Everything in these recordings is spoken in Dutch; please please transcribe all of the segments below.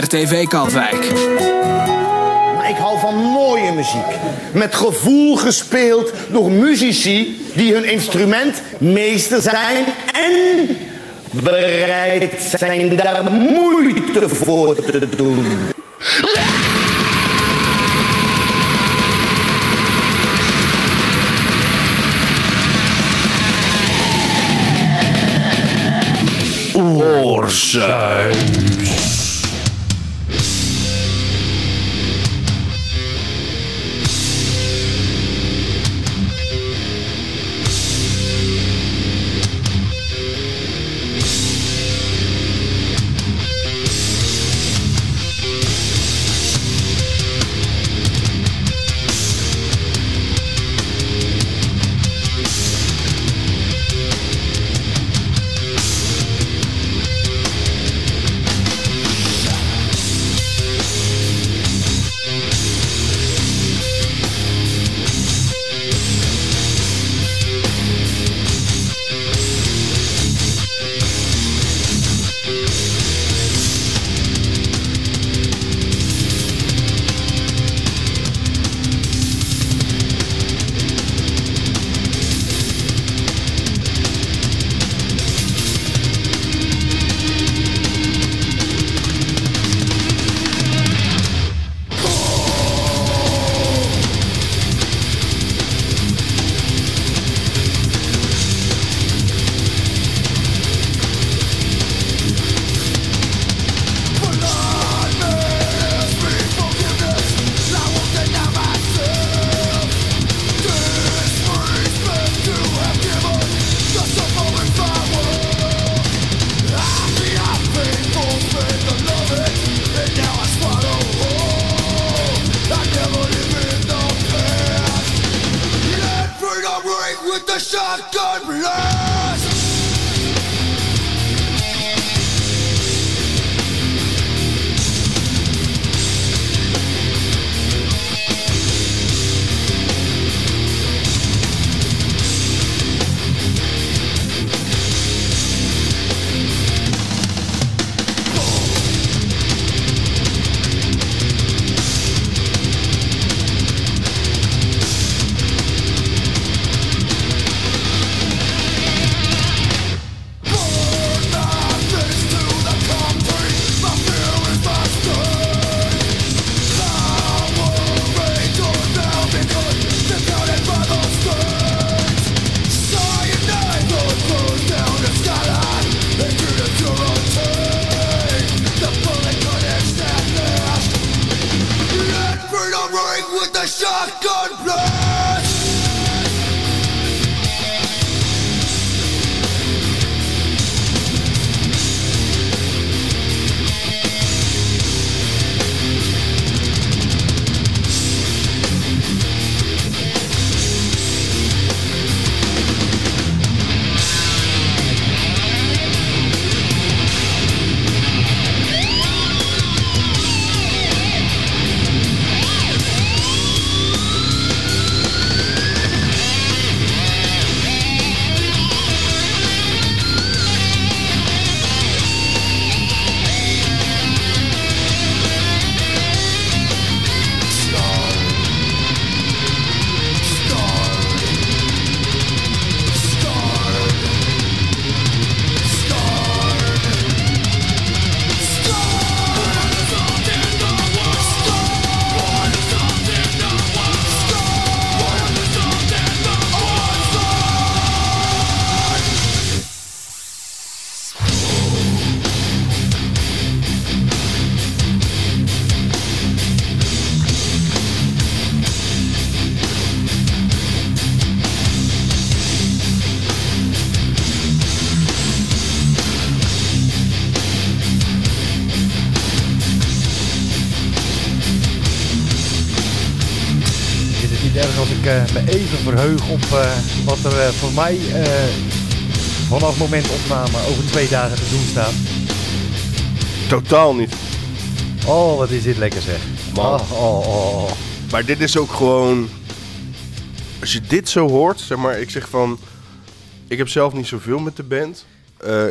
RTV Katwijk. Ik hou van mooie muziek. Met gevoel gespeeld door muzici die hun instrument meester zijn en bereid zijn daar moeite voor te doen. with verheug op eh, wat er eh, voor mij eh, vanaf moment opname over twee dagen te doen staat? Totaal niet. Oh, wat is dit lekker zeg. Man. Oh, oh, oh, oh. Maar dit is ook gewoon... Als je dit zo hoort, zeg maar, ik zeg van... Ik heb zelf niet zoveel met de band.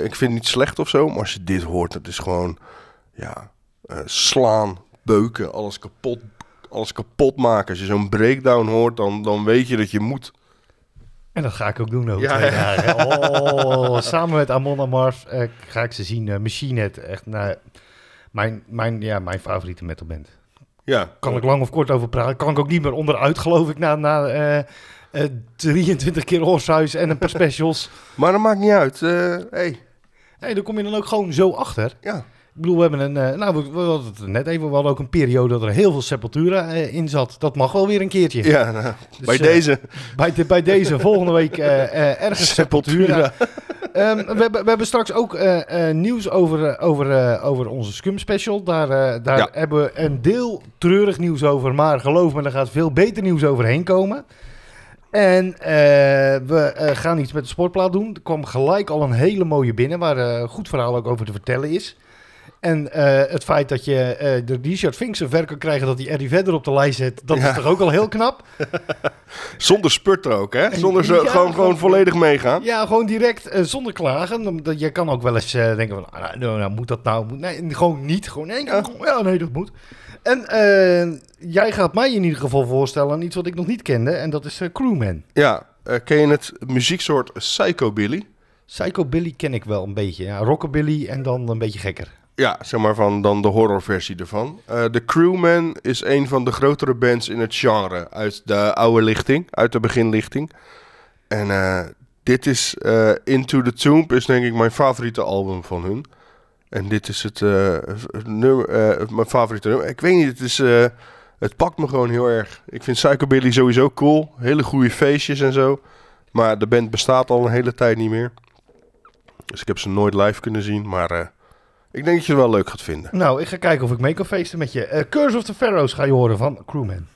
Ik vind het niet slecht of zo, maar als je dit hoort, het is gewoon... Ja, slaan, beuken, alles kapot, alles kapot maken. Als je zo'n breakdown hoort, dan, dan weet je dat je moet. En dat ga ik ook doen over Ja, twee ja. dagen. Oh, samen met Amon Amarth eh, ga ik ze zien. eh, Machine Head, echt nou, mijn, mijn, ja, mijn favoriete metalband. Ja, Kan ik lang of kort over praten. Kan ik ook niet meer onderuit, geloof ik, na, na eh, eh, 23 keer Horsehuis en een paar specials. Maar dat maakt niet uit. Eh hey, Nee, daar kom je dan ook gewoon zo achter. ja. Ik bedoel, we hebben een, eh, nou, we, we hadden het net even, we hadden ook een periode dat er heel veel Sepultura eh, in zat. Dat mag wel weer een keertje. ja nou, bij eh, deze. Bij, de, bij deze volgende week ergens Sepultura. Ehm, we, hebben, we hebben straks ook nieuws over, over, over onze Scum Special. Daar, daar Ja. hebben we een deel treurig nieuws over. Maar geloof me, er gaat veel beter nieuws overheen komen. En we gaan iets met de sportplaat doen. Er kwam gelijk al een hele mooie binnen, waar een goed verhaal ook over te vertellen is. En eh, het feit dat je eh, de Richard Fink zover kan krijgen dat hij Eddie verder op de lijst zet, dat Ja. is toch ook al heel knap? Zonder spurter ook, hè? Zonder zo, Ja, gewoon, gewoon- gewoon volledig meegaan. Ja, gewoon direct, eh, zonder klagen. Je kan ook wel eens denken van, ah, nou, nou, moet dat nou? Moet- Nee, gewoon niet. Gewoon, nee, Ja. ja. nee, dat moet. En jij gaat mij in ieder geval voorstellen aan iets wat ik nog niet kende. En dat is Crewman. Ja, ken je het muzieksoort Psychobilly? Psychobilly ken ik wel een beetje. Ja, rockabilly en dan een beetje gekker. Ja, zeg maar van dan de horrorversie ervan. Eh de Crewman is een van de grotere bands in het genre uit de oude lichting, uit de beginlichting. En eh, dit is eh, Into the Tomb is denk ik mijn favoriete album van hun. En dit is het, nummer, mijn favoriete nummer. Ik weet niet, het is, het pakt me gewoon heel erg. Ik vind Psychobilly sowieso cool, hele goede feestjes en zo. Maar de band bestaat al een hele tijd niet meer. Dus ik heb ze nooit live kunnen zien, maar ik denk dat je het wel leuk gaat vinden. Nou, ik ga kijken of ik mee kan feesten met je. Eh, Curse of the Pharaohs ga je horen van Crewman.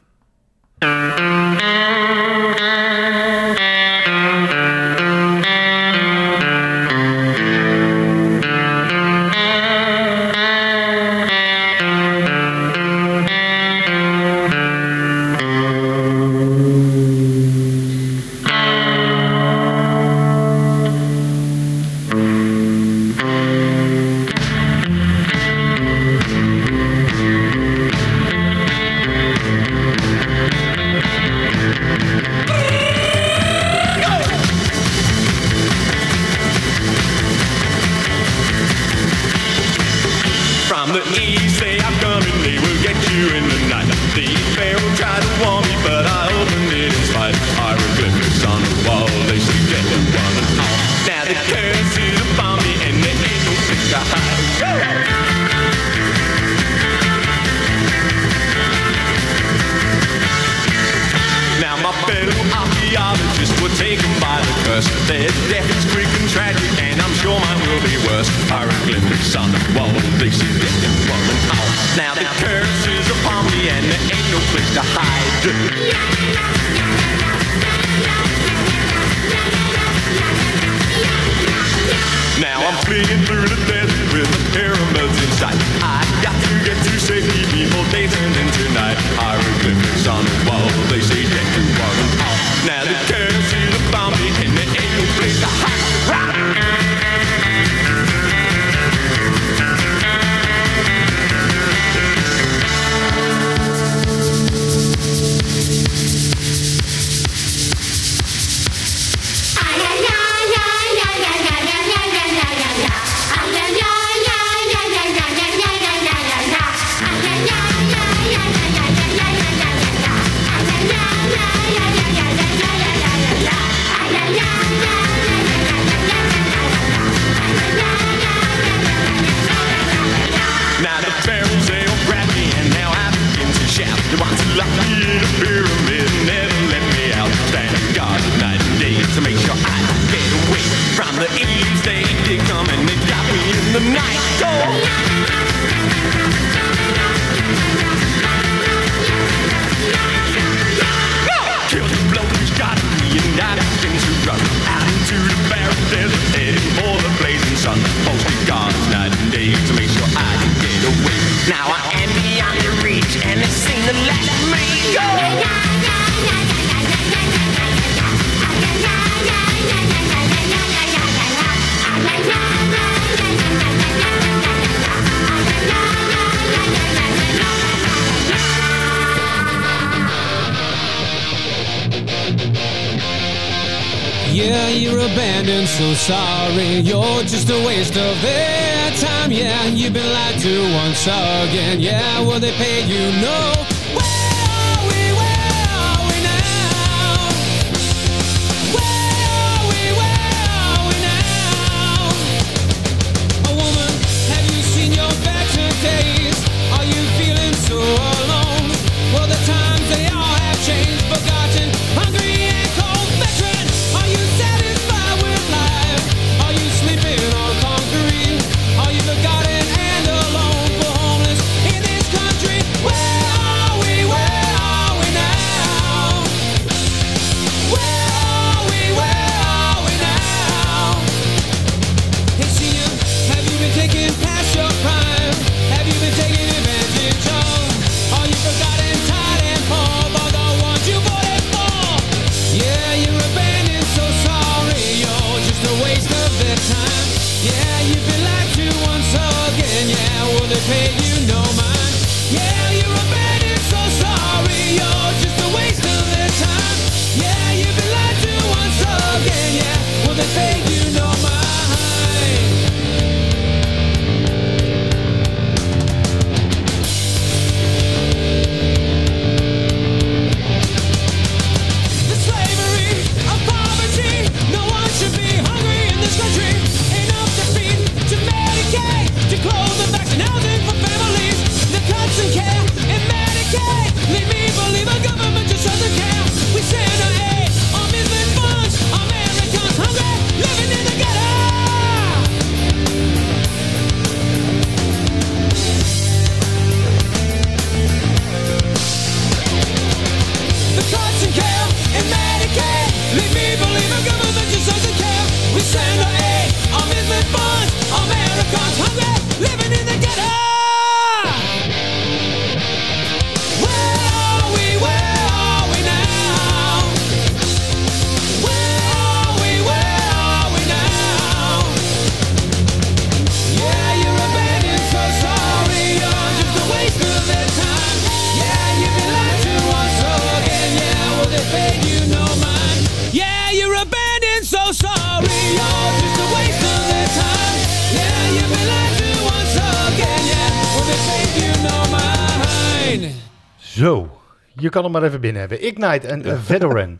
Kan hem maar even binnen hebben. Ignite en eh, Veteran.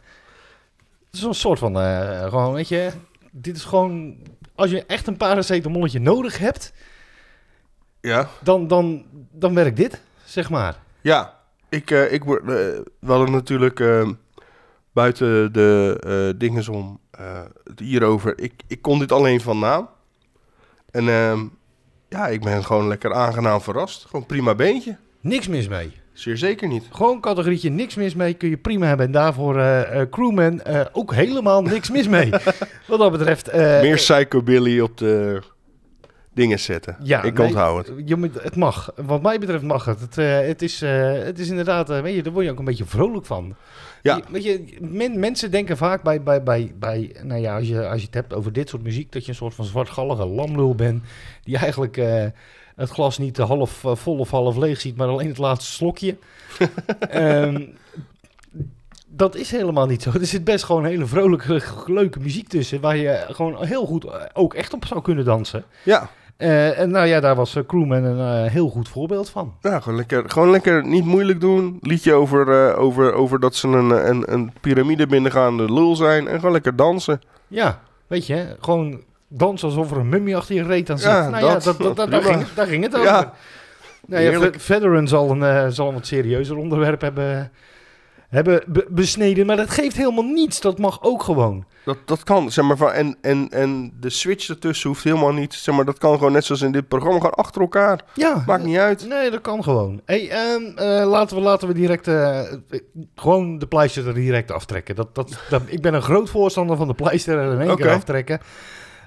Het is een soort van, eh, gewoon, weet je, dit is gewoon, als je echt een paracetamolletje nodig hebt, Ja, dan, dan, dan werkt dit, zeg maar. ja. Ik, eh, ik word, we hadden natuurlijk eh, buiten de dingen om het hierover. Ik, ik kon dit alleen van naam. En ehm, ja, ik ben gewoon lekker aangenaam verrast. Gewoon prima beentje. Niks mis mee. Zeer zeker niet. Gewoon categorietje niks mis mee, kun je prima hebben. En daarvoor eh, Crewman eh, ook helemaal niks mis mee. Wat dat betreft... Meer psychobilly op de dingen zetten. Ja, ik nee, onthoud het. Je moet, het mag. Wat mij betreft mag het. Het, het, is, het is inderdaad, weet je, daar word je ook een beetje vrolijk van. Ja. Je- weet je, men- mensen denken vaak bij, bij, bij, bij nou ja, als je, als je het hebt over dit soort muziek, dat je een soort van zwartgallige lamlul bent, die eigenlijk het glas niet half eh, vol of half leeg ziet, maar alleen het laatste slokje. Ehm, dat is helemaal niet zo. Er zit best gewoon hele vrolijke, leuke muziek tussen, waar je gewoon heel goed eh, ook echt op zou kunnen dansen. Ja, Eh, en nou ja, daar was Crewman een heel goed voorbeeld van. nou, gewoon, lekker, gewoon lekker niet moeilijk doen. Liedje over, over, over dat ze een, een, een piramide binnengaande lul zijn. En gewoon lekker dansen. Ja, weet je, gewoon dansen alsof er een mummie achter je reet aan zit. Ja, nou ja, dat- dat, dat, dat- daar, ging, daar ging het over. Ja. nou ja. Ve- Veteran zal een, eh, zal een wat serieuzer onderwerp hebben, hebben be- besneden. Maar dat geeft helemaal niets. Dat mag ook gewoon. Dat, dat kan, zeg maar, van, en, en, en de switch ertussen hoeft helemaal niet, zeg maar, dat kan gewoon net zoals in dit programma, gewoon achter elkaar. Ja, Maakt niet uit. Nee, dat kan gewoon. Hey, ehm, eh, laten, we, laten we direct eh, gewoon de pleister er direct aftrekken. Dat, dat, dat, ik ben een groot voorstander van de pleister er in één keer Oké. aftrekken.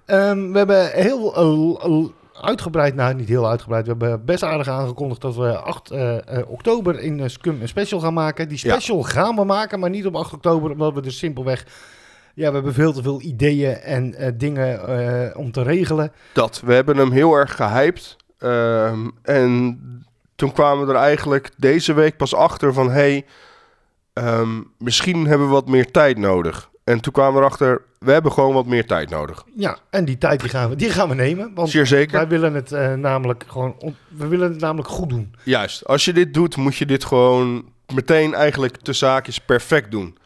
Ehm, we hebben heel eh, uitgebreid, nou niet heel uitgebreid, we hebben best aardig aangekondigd dat we 8 eh, eh, oktober in Scum een special gaan maken. Die Ja. special gaan we maken, maar niet op 8 oktober, omdat we dus simpelweg... Ja, we hebben veel te veel ideeën en dingen om te regelen. Dat, we hebben hem heel erg gehyped. Ehm, en toen kwamen we er eigenlijk deze week pas achter van, hey, ehm, misschien hebben we wat meer tijd nodig. En toen kwamen we erachter, we hebben gewoon wat meer tijd nodig. Ja, en die tijd die gaan we, die gaan we nemen. Want Zeer zeker. wij willen het eh, namelijk gewoon, on- we willen het namelijk goed doen. Juist, als je dit doet, moet je dit gewoon meteen eigenlijk de zaakjes perfect doen.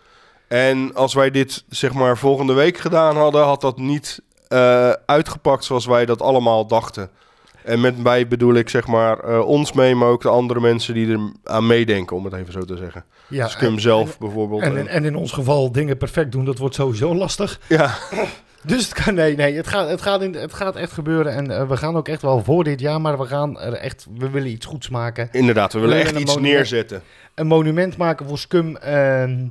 En als wij dit zeg maar volgende week gedaan hadden, had dat niet eh, uitgepakt zoals wij dat allemaal dachten. En met wij bedoel ik zeg maar eh, ons mee, maar ook de andere mensen die er aan meedenken, om het even zo te zeggen. Ja, Scum en- zelf bijvoorbeeld. En, en, in ons geval dingen perfect doen, dat wordt sowieso lastig. ja, Dus het kan, nee, nee, het gaat, het gaat, in, het gaat echt gebeuren. En eh, we gaan ook echt wel voor dit jaar, maar we gaan er echt, we willen iets goeds maken. inderdaad, we willen We echt iets neerzetten. Een monument maken voor Scum. ehm,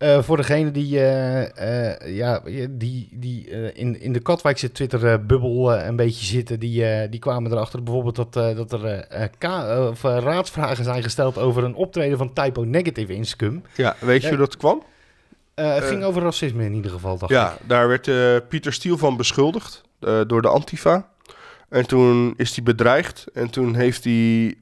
eh, voor degene die, eh, eh, ja, die, die in, in de Katwijkse Twitter-bubbel een beetje zitten, die, die kwamen erachter bijvoorbeeld dat, dat er ka- of, raadsvragen zijn gesteld over een optreden van Typo Negative in Scum. Ja, weet je hoe dat kwam? Het ging over racisme in ieder geval, dacht Ja, ik. daar werd Pieter Stiel van beschuldigd door de Antifa. En toen is hij bedreigd. En toen heeft hij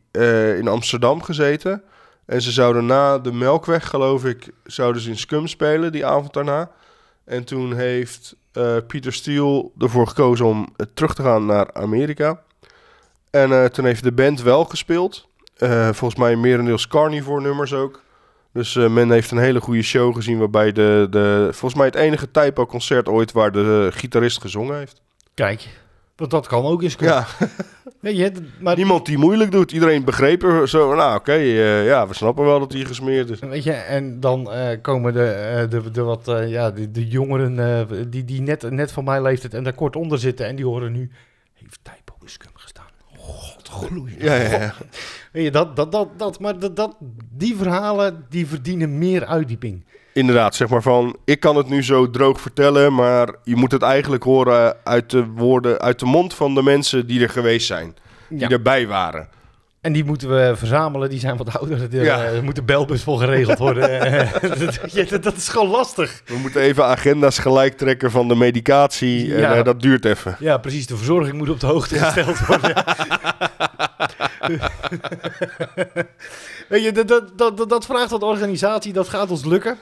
in Amsterdam gezeten. En ze zouden na de Melkweg, geloof ik, zouden ze in Scum spelen die avond daarna. En toen heeft eh, Pieter Stiel ervoor gekozen om eh, terug te gaan naar Amerika. En eh, toen heeft de band wel gespeeld. Volgens mij merendeels Carnivore nummers ook. Dus men heeft een hele goede show gezien waarbij de, de volgens mij het enige typo concert ooit waar de gitarist gezongen heeft. Kijk, want dat kan ook eens Scum. Ja, Weet je, maar niemand die moeilijk doet. Iedereen begreep er zo. Nou, oké, eh, ja, we snappen wel dat hij gesmeerd is. Weet je, en dan eh, komen de, eh, de, de wat, ja, de, de jongeren die, die net, net van mijn leeftijd en daar kort onder zitten en die horen nu, heeft Typo in Scum gestaan. God, gloeien. Ja, ja, ja. Weet je, dat, dat, dat, dat, maar dat, dat, die verhalen, die verdienen meer uitdieping. Inderdaad, zeg maar van, ik kan het nu zo droog vertellen, maar je moet het eigenlijk horen uit de woorden, uit de mond van de mensen die er geweest zijn. Die Ja. erbij waren. En die moeten we verzamelen, die zijn wat ouder. Er Ja. eh, moet de belbus voor geregeld worden. dat, is gewoon lastig. We moeten even agenda's gelijk trekken van de medicatie. En Ja. eh, dat duurt even. Ja, precies. De verzorging moet op de hoogte gesteld worden. Weet je, dat, dat- dat vraagt wat organisatie, dat gaat ons lukken.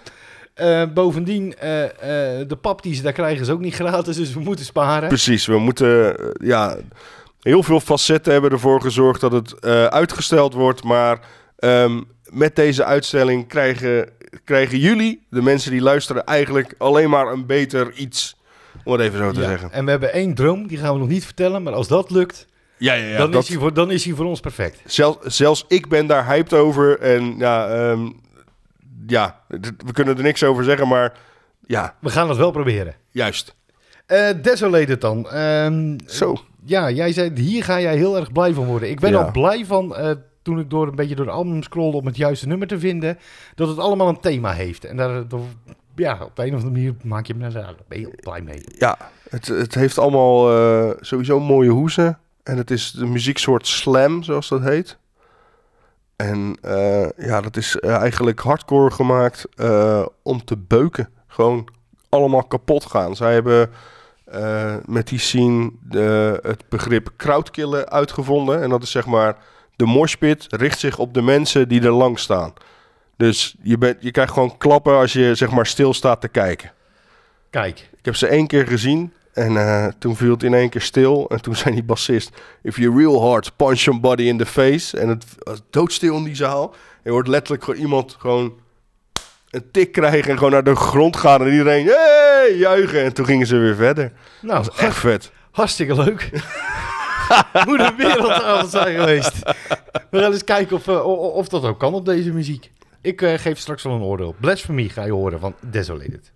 Eh, bovendien, eh, eh, de pap die ze daar krijgen is ook niet gratis, dus we moeten sparen. Precies, we moeten, ja, heel veel facetten hebben ervoor gezorgd dat het uitgesteld wordt. Maar ehm, met deze uitstelling krijgen, krijgen jullie, de mensen die luisteren, eigenlijk alleen maar een beter iets. Om het even zo te Ja, zeggen. En we hebben één droom, die gaan we nog niet vertellen, maar als dat lukt, Ja, ja, ja. dan, dat, is hij voor, dan is hij voor ons perfect. zelfs, zelfs ik ben daar hyped over. En ja, ehm, ja, we kunnen er niks over zeggen, maar ja, We gaan het wel proberen. juist. Eh Desolated dan. Ehm, Zo. Ja, jij zei, hier ga jij heel erg blij van worden. Ik ben Ja. al blij van, eh, toen ik door een beetje door de album scrollde om het juiste nummer te vinden, dat het allemaal een thema heeft. En daar, ja, op de een of andere manier maak je me daar heel blij mee. Ja, het, het heeft allemaal eh, sowieso mooie hoezen. En het is de muzieksoort slam, zoals dat heet. En eh, ja, dat is eh, eigenlijk hardcore gemaakt eh, om te beuken. Gewoon allemaal kapot gaan. Zij hebben met die scene de, het begrip crowdkillen uitgevonden. En dat is zeg maar, de moshpit richt zich op de mensen die er lang staan. Dus je, bent, je krijgt gewoon klappen als je zeg maar stil staat te kijken. Kijk, Ik heb ze één keer gezien en eh, toen viel het in één keer stil. En toen zei die bassist, if you real hard punch somebody in the face. En het was doodstil in die zaal. Je hoort letterlijk gewoon iemand gewoon een tik krijgen en gewoon naar de grond gaan. En iedereen, hey, juichen. En toen gingen ze weer verder. nou, Dat was echt vet. hartstikke leuk. Moet een wereldavond zijn geweest. We gaan eens kijken of, eh, of dat ook kan op deze muziek. Ik eh, geef straks wel een oordeel. Blasphemy ga je horen van. Desolated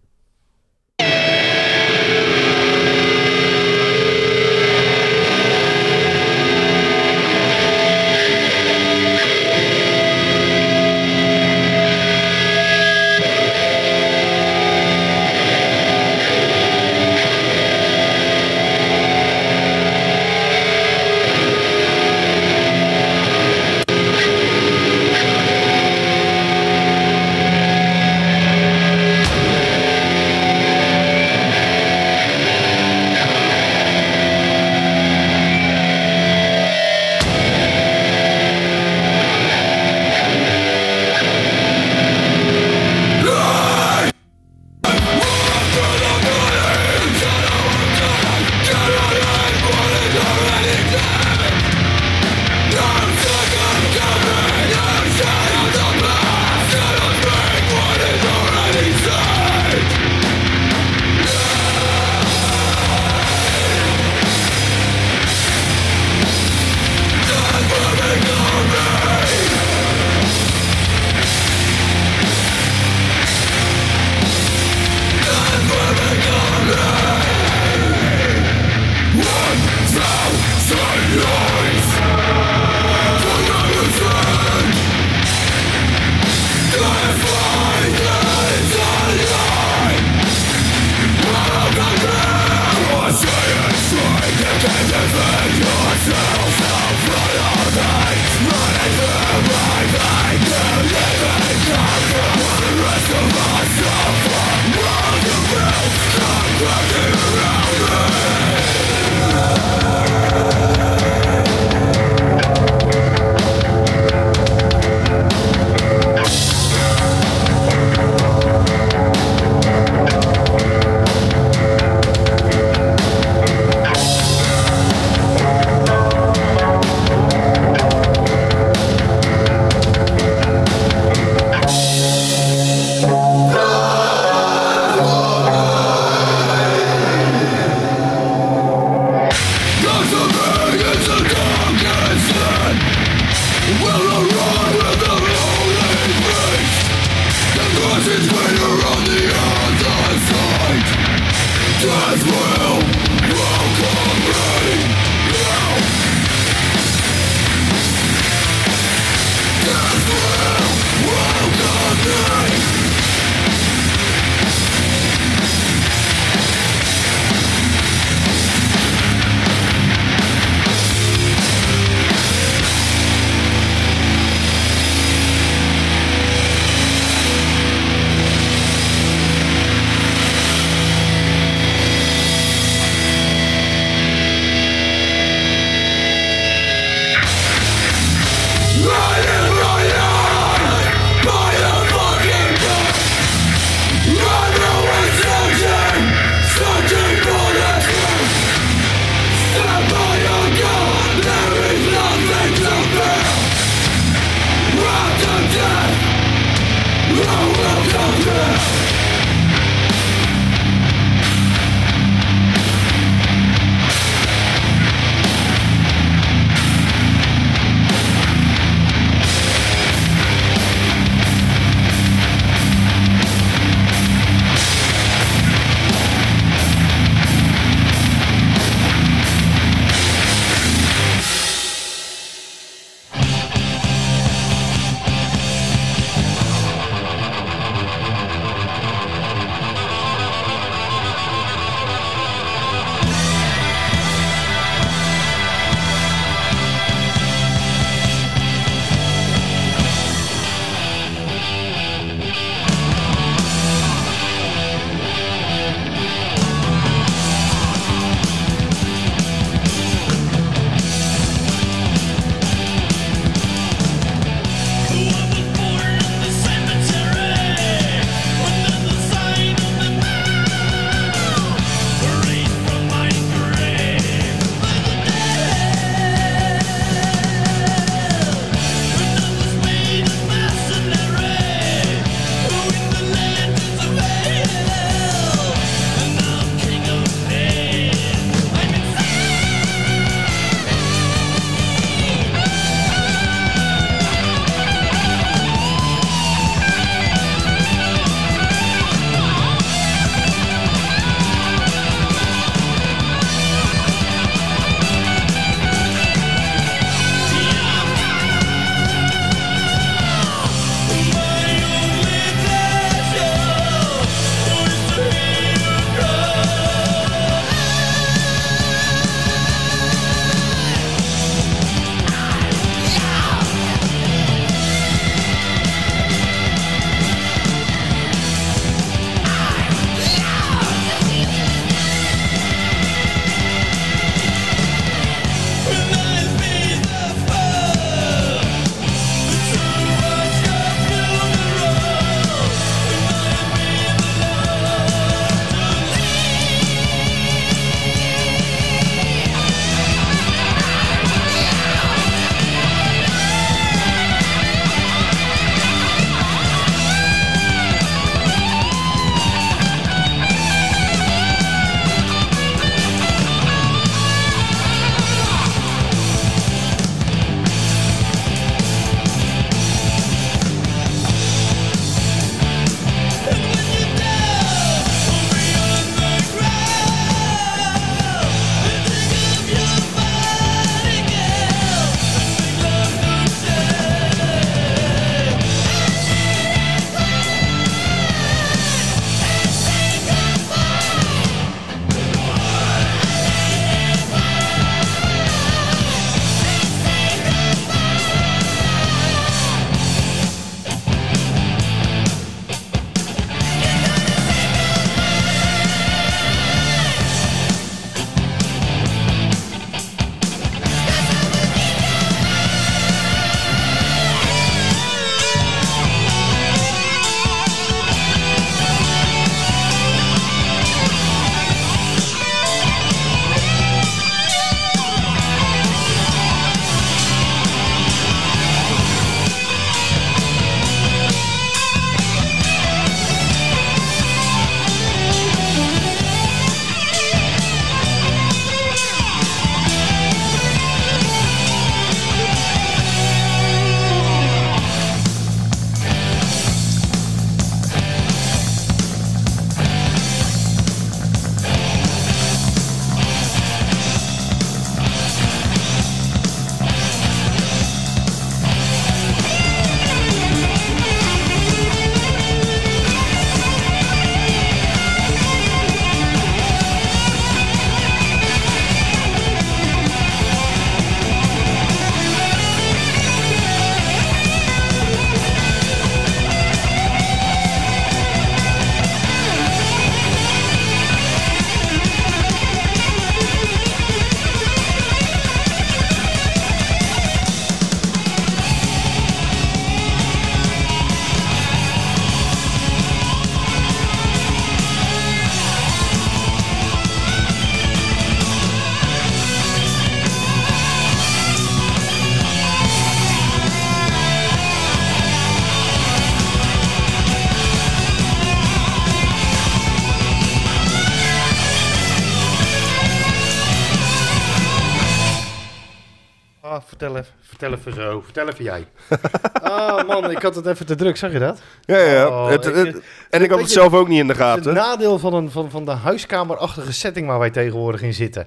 vertel even, vertel even zo. Vertel even jij. Ah man, ik had het even te druk, zag je dat? Ja, ja. ja. Oh, het, ik- het- en ik had het zelf ook niet in de gaten. het nadeel van, een, van, van de huiskamerachtige setting waar wij tegenwoordig in zitten.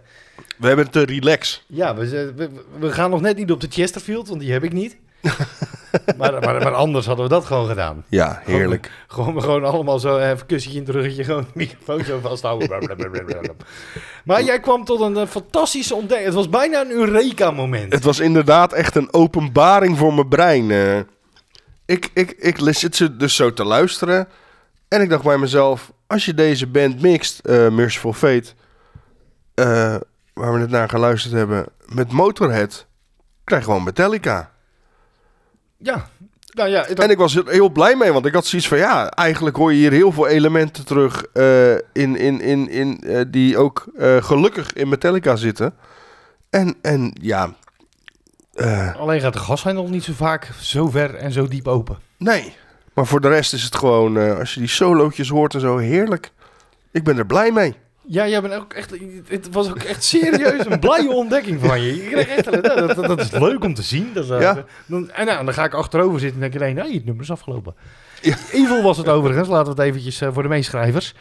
We hebben het te relax. Ja, we, we, we gaan nog net niet op de Chesterfield, want die heb ik niet. maar, maar, maar anders hadden we dat gewoon gedaan. Ja, heerlijk. Gewoon, gewoon allemaal zo even kussentje in het ruggetje, gewoon de microfoon zo vasthouden. Maar jij kwam tot een eh, fantastische ontdekking. Het was bijna een Eureka-moment. Het was inderdaad echt een openbaring voor mijn brein. eh. ik, ik, ik zit ze dus zo te luisteren. En ik dacht bij mezelf, als je deze band mixt, eh Merciful Fate, waar we net naar geluisterd hebben, met Motorhead, krijg gewoon Metallica. Ja, nou ja, En ik was er heel blij mee, want ik had zoiets van, ja, eigenlijk hoor je hier heel veel elementen terug eh, in, in, in, in, eh, die ook eh, gelukkig in Metallica zitten. En, en ja, eh, alleen gaat de gashijn nog niet zo vaak zo ver en zo diep open. Nee, maar voor de rest is het gewoon, eh, als je die solootjes hoort en zo, heerlijk. Ik ben er blij mee. Ja, jij bent ook echt. Het was ook echt serieus een blije ontdekking van je. Je kreeg echt, dat, dat, dat is leuk om te zien. Dat, is, Ja. dan, en nou, dan ga ik achterover zitten en denk ik alleen, nee, het nummer is afgelopen. Ja. Evil was het overigens, laten we het eventjes eh, voor de meeschrijvers.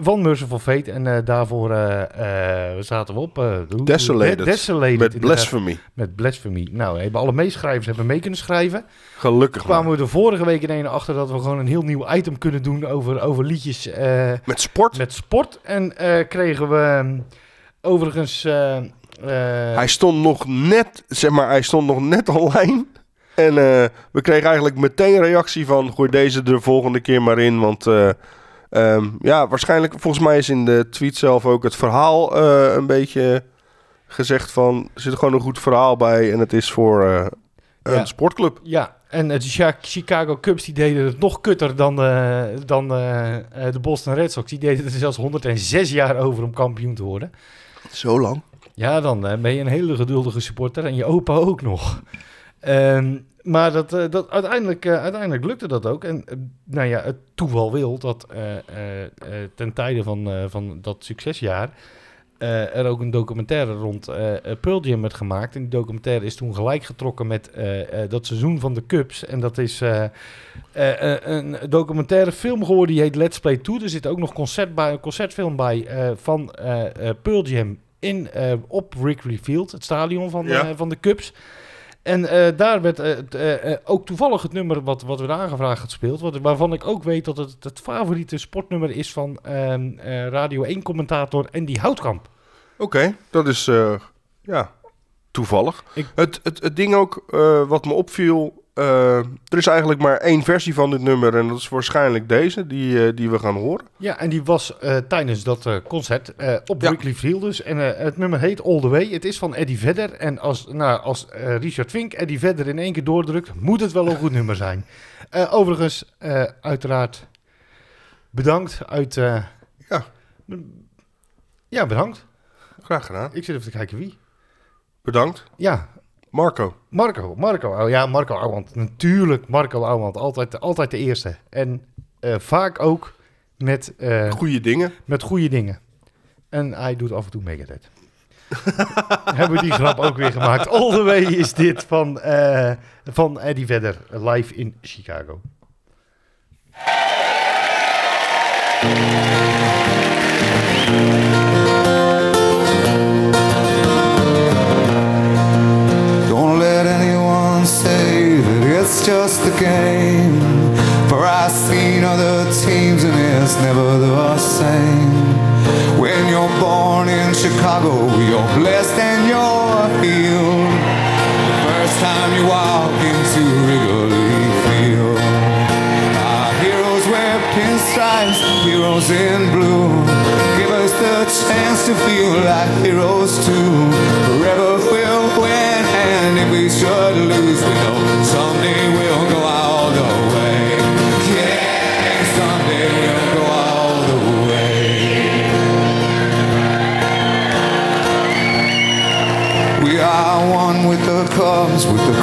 Van Merciful Fate. En eh, daarvoor eh, eh, we zaten we op. hoe- Desolated. Desolated. Met. Blasphemy. Met Blasphemy. Nou, hebben alle meeschrijvers hebben mee kunnen schrijven. Gelukkig maar. kwamen we de vorige week in een achter dat we gewoon een heel nieuw item kunnen doen over, over liedjes Met sport. met sport. En kregen we ehm, overigens... Hij stond nog net, zeg maar, hij stond nog net online. En we kregen eigenlijk meteen reactie van, gooi deze de volgende keer maar in. Want ehm, ja, waarschijnlijk, volgens mij is in de tweet zelf ook het verhaal eh, een beetje gezegd van, er zit gewoon een goed verhaal bij. En het is voor eh, een Ja. sportclub. ja, en de Chi- Chicago Cubs die deden het nog kutter dan, eh, dan de Boston Red Sox. Die deden er zelfs 106 jaar over om kampioen te worden. Zo lang. Ja, dan ben je een hele geduldige supporter en je opa ook nog. Ehm, maar dat, eh, dat, uiteindelijk, eh, uiteindelijk lukte dat ook. En eh, nou ja, het toeval wil dat ten tijde van, van dat succesjaar... er ook een documentaire rond Pearl Jam werd gemaakt. En die documentaire is toen gelijk getrokken met dat seizoen van de Cubs. En dat is een documentaire film geworden die heet Let's Play 2. Er zit ook nog concert bij, een concertfilm bij van Pearl Jam in, op Wrigley Field, het stadion van, Ja. van de Cubs. En eh, daar werd eh, eh, ook toevallig het nummer wat, wat we aangevraagd gespeeld. Wat, waarvan ik ook weet dat het het favoriete sportnummer is van ehm, eh, Radio 1-commentator Andy Houtkamp. Oké, dat is ja, toevallig. Ik- Het, het, het ding ook wat me opviel, eh, er is eigenlijk maar één versie van dit nummer en dat is waarschijnlijk deze die, eh, die we gaan horen. Ja, en die was eh, tijdens dat concert op Ja. Wrigley Field dus. En het nummer heet All The Way. Het is van Eddie Vedder. En als, nou, als Richard Vink Eddie Vedder in één keer doordrukt, moet het wel een goed nummer zijn. Overigens, uiteraard bedankt uit... Ja. Ja, bedankt. Graag gedaan. Ik zit even te kijken wie. Bedankt. Ja, Marco. Marco. Marco. Oh, ja, Marco Ouwand. Natuurlijk, Marco Ouwand. Altijd, altijd de eerste. En eh, vaak ook met... eh, Goede dingen. met goede dingen. En hij doet af en toe Megadeth. Hebben we die grap ook weer gemaakt. All the way is dit van, eh, van Eddie Vedder, live in Chicago. It's just a game. For I've seen other teams and it's never the same. When you're born in Chicago, you're blessed and you're healed. First time you walk into Wrigley Field. Our heroes wear pinstripes, heroes in blue. Give us the chance to feel like heroes too. Forever we'll win, and if we should lose, we know we'll go all the way. Yeah, someday we'll go all the way. We are one with the Cubs, with the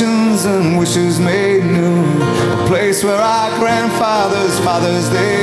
and wishes made new. A place where our grandfathers, fathers, they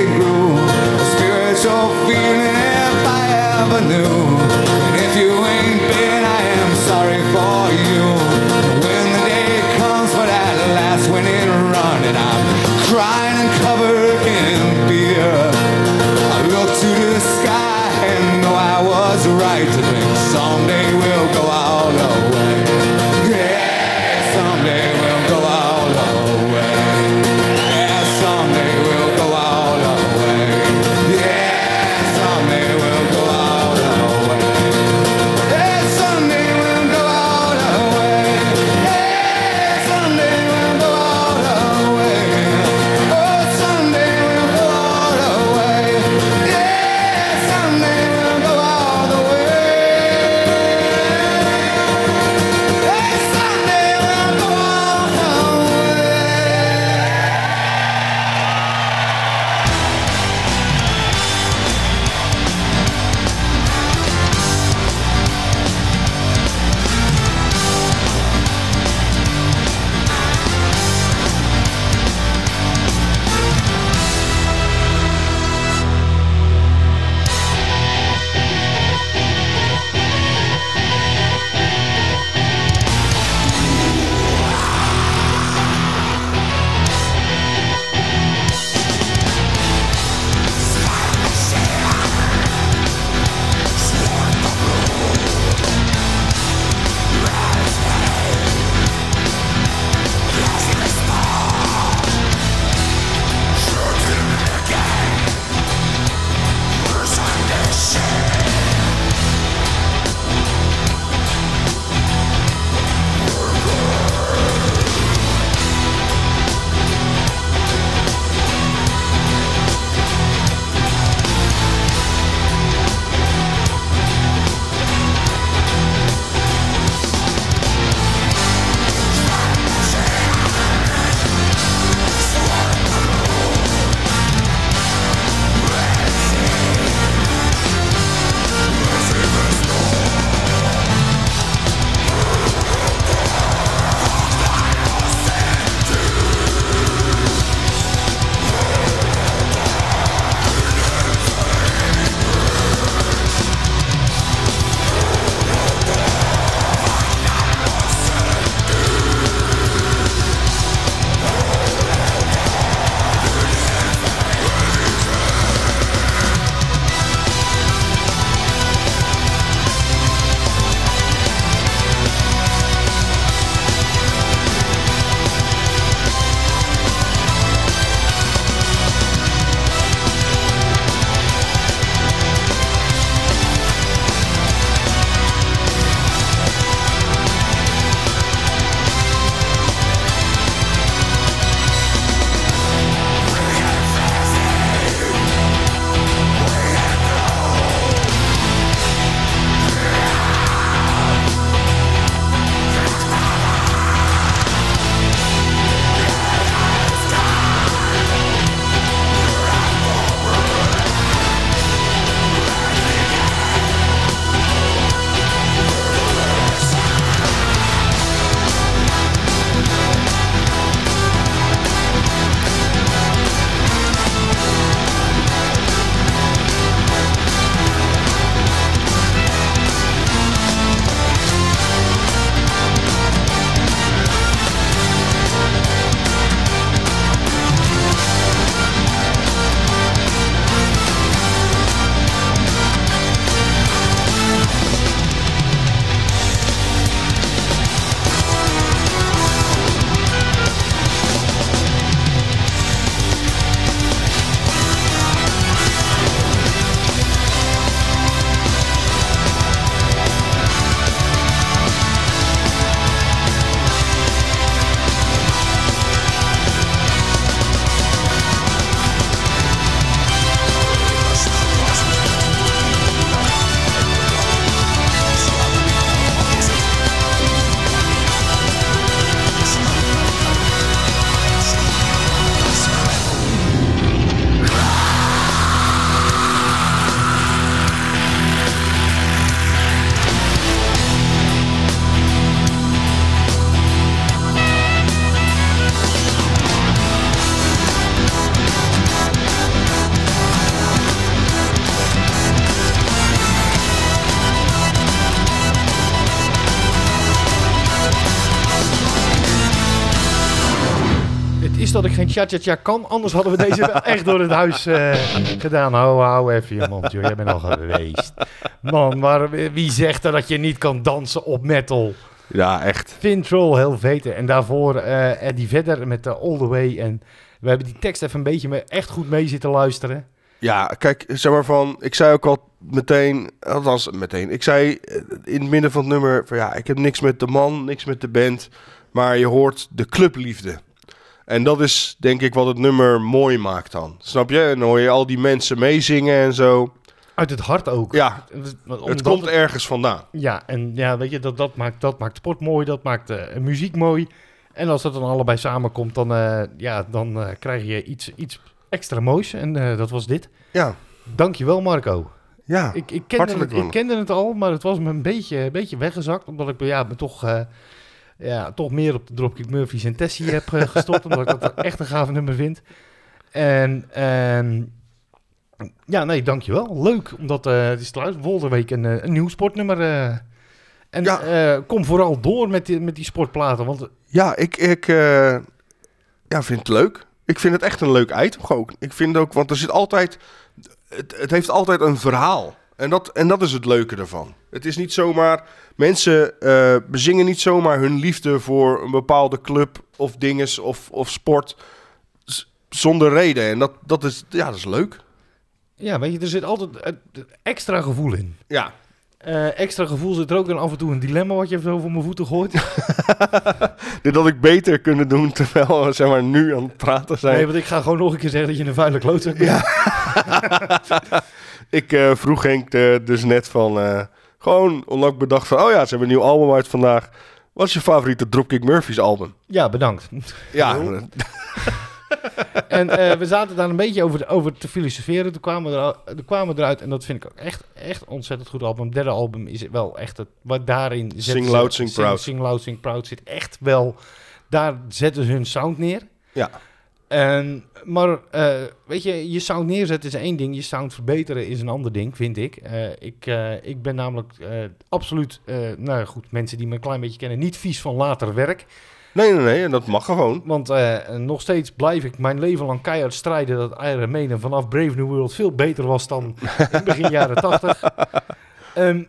geen cha-cha-cha kan, anders hadden we deze wel echt door het huis eh, gedaan. Hou, hou even je mond, joh. Jij bent al geweest. Man, maar wie zegt er dat je niet kan dansen op metal? Ja, echt. Fintroll, heel veten. En daarvoor eh Eddie Vedder met de All The Way. En we hebben die tekst even een beetje me- echt goed mee zitten luisteren. Ja, kijk, zeg maar van, ik zei ook al meteen, althans meteen, ik zei eh, in het midden van het nummer van ja, ik heb niks met de man, niks met de band, maar je hoort de clubliefde. En dat is denk ik wat het nummer mooi maakt dan, snap je? En dan hoor je al die mensen meezingen en zo. Uit het hart ook. Ja, Het het komt ergens vandaan. Ja, en ja, weet je, dat, dat, maakt, dat maakt sport mooi, dat maakt eh, muziek mooi. En als dat dan allebei samenkomt, dan, eh, ja, dan eh, krijg je iets, iets extra moois. En dat was dit. Ja, Dankjewel Marco. ja. Ik, ik, kende Hartelijk het, ik kende het al, maar het was me een beetje, een beetje weggezakt. Omdat ik ja, me toch, ja, toch meer op de Dropkick Murphys en Tessie heb eh, gestopt. omdat ik dat echt een gave nummer vind. En ehm, ja, nee, dankjewel. Leuk, omdat eh, het is te luisteren. Volgende week een, eh, een nieuw sportnummer. en Ja. kom vooral door met die, met die sportplaten. Want Ja, ik, ik ja, vind het leuk. Ik vind het echt een leuk item ook. Ik vind ook, want er zit altijd, het, het heeft altijd een verhaal. En dat, en dat is het leuke ervan. Het is niet zomaar, mensen eh, bezingen niet zomaar hun liefde voor een bepaalde club of dinges of, of sport zonder reden. En dat, dat, is, ja, dat is leuk. ja, weet je, er zit altijd extra gevoel in. Ja, Eh, extra gevoel zit er ook in af en toe een dilemma wat je even over mijn voeten gooit. dit had ik beter kunnen doen terwijl we zeg maar, nu aan het praten zijn. Nee, want ik ga gewoon nog een keer zeggen dat je een vuile klootzak bent. Ik eh, vroeg Henk eh, dus net van... eh, gewoon omdat ik bedacht van... Oh ja, ze hebben een nieuw album uit vandaag. Wat is je favoriete Dropkick Murphys album? Ja, bedankt. Ja, En eh, we zaten daar een beetje over, over te filosoferen. Toen kwamen we, er, toen kwamen we eruit. En dat vind ik ook echt, echt ontzettend goed album. Het derde album is wel echt het... Wat daarin zetten Sing Loud, Sing Proud. Sing Loud, Sing Proud zit echt wel... Daar zetten ze hun sound neer. ja. En, maar eh, weet je, je sound neerzetten is één ding. Je sound verbeteren is een ander ding, vind ik. Eh, ik, ik ben namelijk absoluut... nou goed, mensen die me een klein beetje kennen... niet vies van later werk. Nee, nee, nee. En dat mag gewoon. Want eh, nog steeds blijf ik mijn leven lang keihard strijden dat Iron Maiden vanaf Brave New World veel beter was dan in begin jaren 80. Ehm,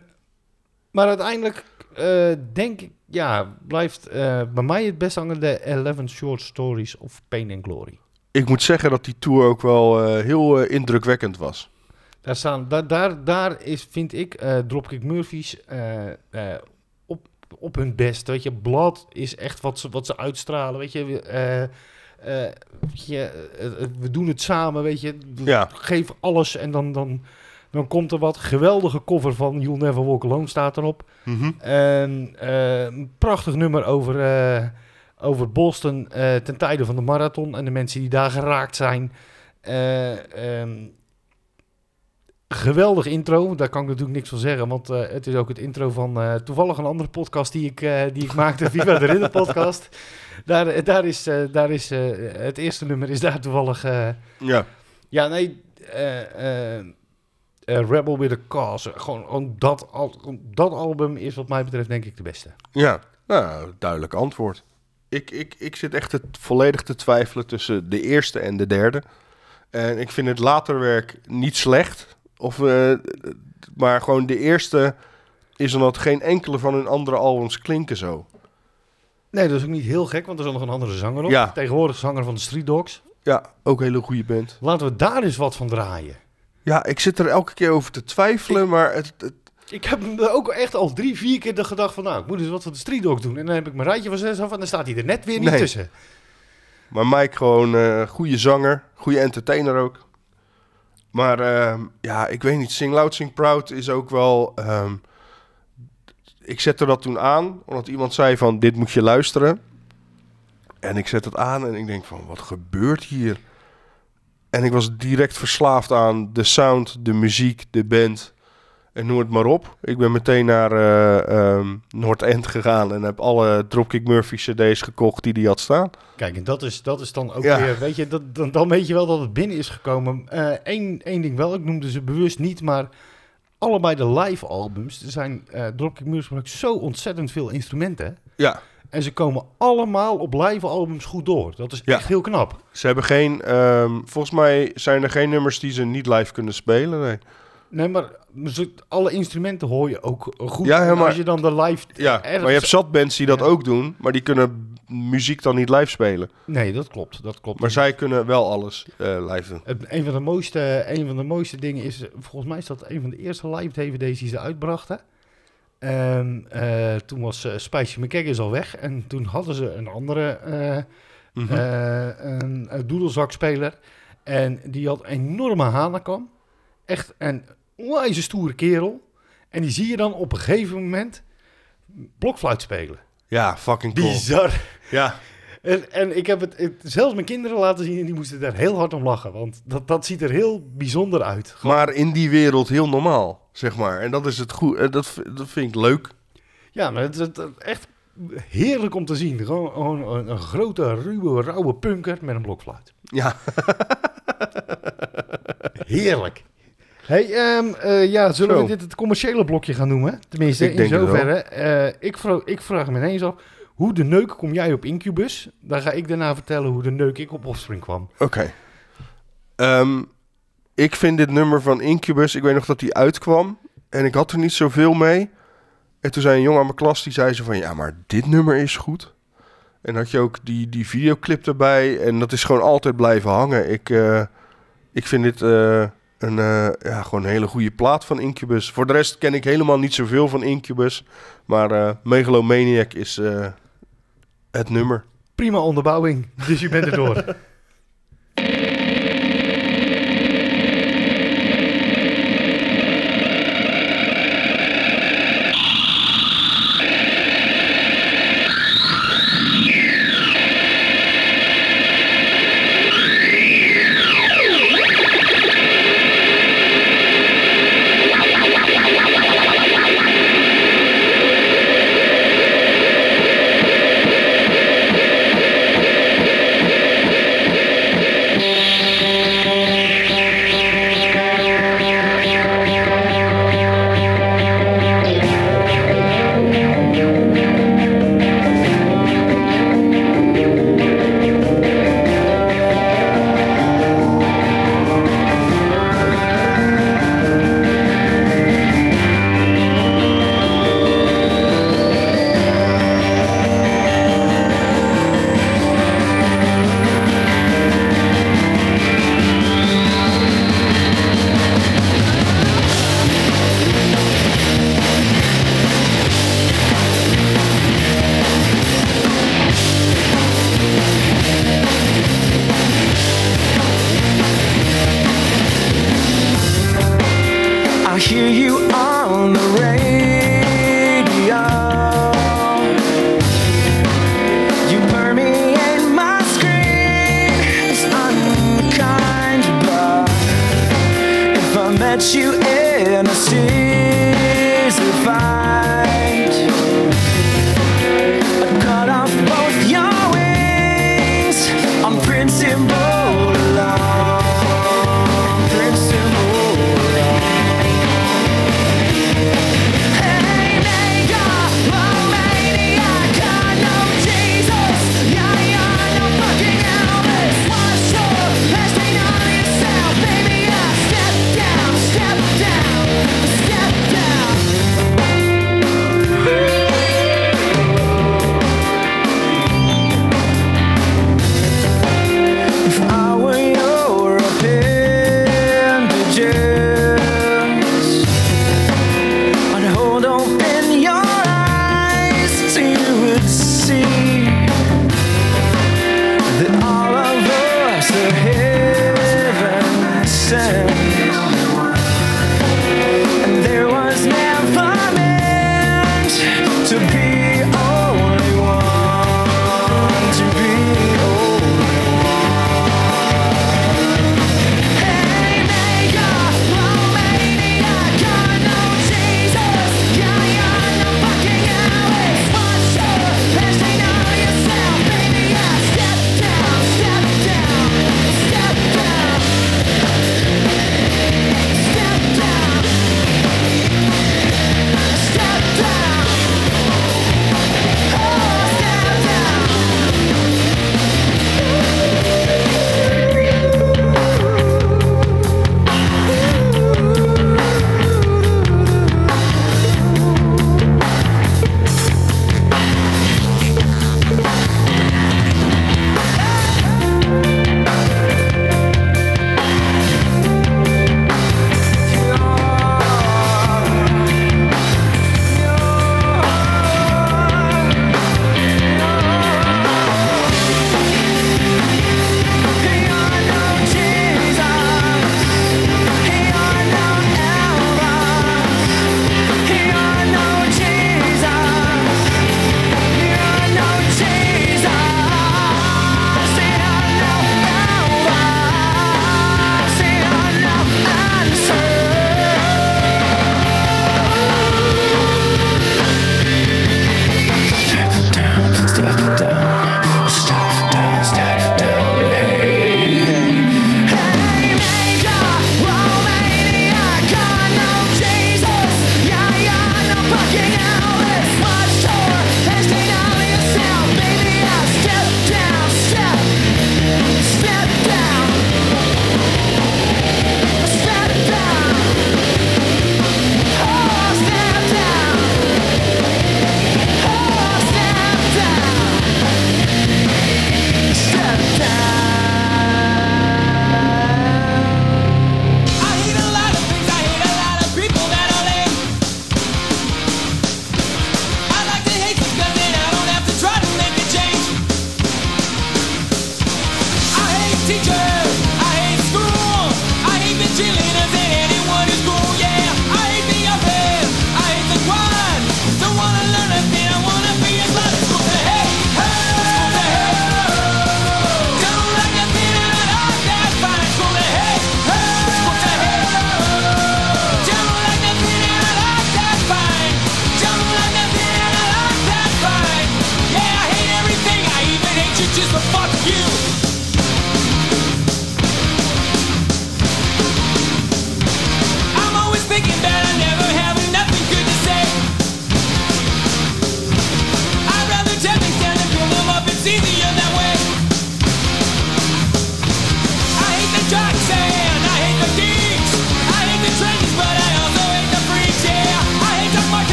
maar uiteindelijk eh, denk ik, ja, blijft eh, bij mij het best hangen de 11 Short Stories of Pain and Glory. Ik moet zeggen dat die tour ook wel heel indrukwekkend was. Daar, staan, daar, daar, daar is, vind ik, Dropkick Murphys op, hun best. Weet je, Blood is echt wat ze, wat ze uitstralen. Weet je, eh, eh, weet je eh, we doen het samen, weet je. Ja. Geef alles en dan, dan, dan komt er wat. Geweldige cover van You'll Never Walk Alone staat erop. Mhm. En een prachtig nummer over, over Boston ten tijde van de marathon en de mensen die daar geraakt zijn. Eh, ehm, geweldig intro, daar kan ik natuurlijk niks van zeggen, want eh, het is ook het intro van eh, toevallig een andere podcast die ik, eh, die ik maakte, Viva de Ridder podcast. Daar, daar is, daar is het eerste nummer is daar toevallig... Ja. ja, nee. Rebel with a Cause. Gewoon, gewoon dat, dat album is wat mij betreft denk ik de beste. Ja. Nou, duidelijk antwoord. Ik, ik, ik zit echt te, volledig te twijfelen tussen de eerste en de derde. En ik vind het later werk niet slecht. Of, eh, maar gewoon de eerste is omdat geen enkele van hun andere albums klinken zo. Nee, dat is ook niet heel gek, want er is nog een andere zanger op. Ja. Tegenwoordig zanger van de Street Dogs. Ja, ook een hele goede band. Laten we daar eens wat van draaien. Ja, ik zit er elke keer over te twijfelen, maar het, het- Ik heb ook echt al drie, vier keer de gedacht van... nou, ik moet eens wat van de Street Dogs doen. En dan heb ik mijn rijtje van zes af en dan staat hij er net weer niet Nee. tussen. maar Mike gewoon eh goede zanger, goede entertainer ook. Maar ehm, ja, ik weet niet, Sing Loud, Sing Proud is ook wel... ehm, ik zette dat toen aan, omdat iemand zei van, dit moet je luisteren. En ik zet het aan en ik denk van, wat gebeurt hier? En ik was direct verslaafd aan de sound, de muziek, de band en noem het maar op. Ik ben meteen naar eh ehm, Noord-End gegaan en heb alle Dropkick Murphy cd's gekocht die die had staan. Kijk, en dat is, dat is dan ook Ja. weer... Weet je, dat, dan, dan weet je wel dat het binnen is gekomen. Eén één ding wel, ik noemde ze bewust niet, maar... Allebei de live albums, er zijn uh, Dropkick Murphys gebruikt zo ontzettend veel instrumenten. Ja, En ze komen allemaal op live albums goed door. Dat is Ja. echt heel knap. Ze hebben geen... ehm, volgens mij zijn er geen nummers die ze niet live kunnen spelen. Nee. Nee, maar alle instrumenten hoor je ook goed. Ja, En maar- als je dan de live... Ja, ergens- maar je hebt zat bands die dat Ja. ook doen, maar die kunnen muziek dan niet live spelen. Nee, dat klopt. Dat klopt. Maar zij kunnen wel alles eh, live doen. Het- een, van de mooiste, een van de mooiste dingen is, volgens mij is dat een van de eerste live DVD's die ze uitbrachten. En eh, toen was uh, Spicy al weg en toen hadden ze een andere eh, een, een doedelzakspeler. En die had enorme hanekam. Echt een onwijze stoere kerel. En die zie je dan op een gegeven moment blokfluit spelen. Ja, fucking cool. Bizar. Ja, En, en ik heb het, het zelfs mijn kinderen laten zien en die moesten daar heel hard om lachen. Want dat, dat ziet er heel bijzonder uit. maar in die wereld heel normaal, zeg maar. En dat is het goed. eh, Dat, dat vind ik leuk. Ja, maar het is het- het- echt heerlijk om te zien. Gewoon, gewoon een, een grote, ruwe, rauwe punker met een blokfluit. Ja, Heerlijk. Hey, ehm, eh, ja, zullen Zo. we dit het commerciële blokje gaan noemen? Tenminste, Ik in zoverre. Eh, ik, vraag, ik vraag me ineens af, hoe de neuk kom jij op Incubus? Dan ga ik daarna vertellen hoe de neuk ik op Offspring kwam. oké. Ehm, ik vind dit nummer van Incubus, ik weet nog dat die uitkwam. En ik had er niet zoveel mee. En toen zei een jongen aan mijn klas, die zei zo van... Ja, maar dit nummer is goed. En had je ook die, die videoclip erbij. En dat is gewoon altijd blijven hangen. Ik, eh, ik vind dit een, eh, ja, gewoon een hele goede plaat van Incubus. Voor de rest ken ik helemaal niet zoveel van Incubus. Maar eh Megalomaniac is eh, het nummer. Prima onderbouwing, dus je bent er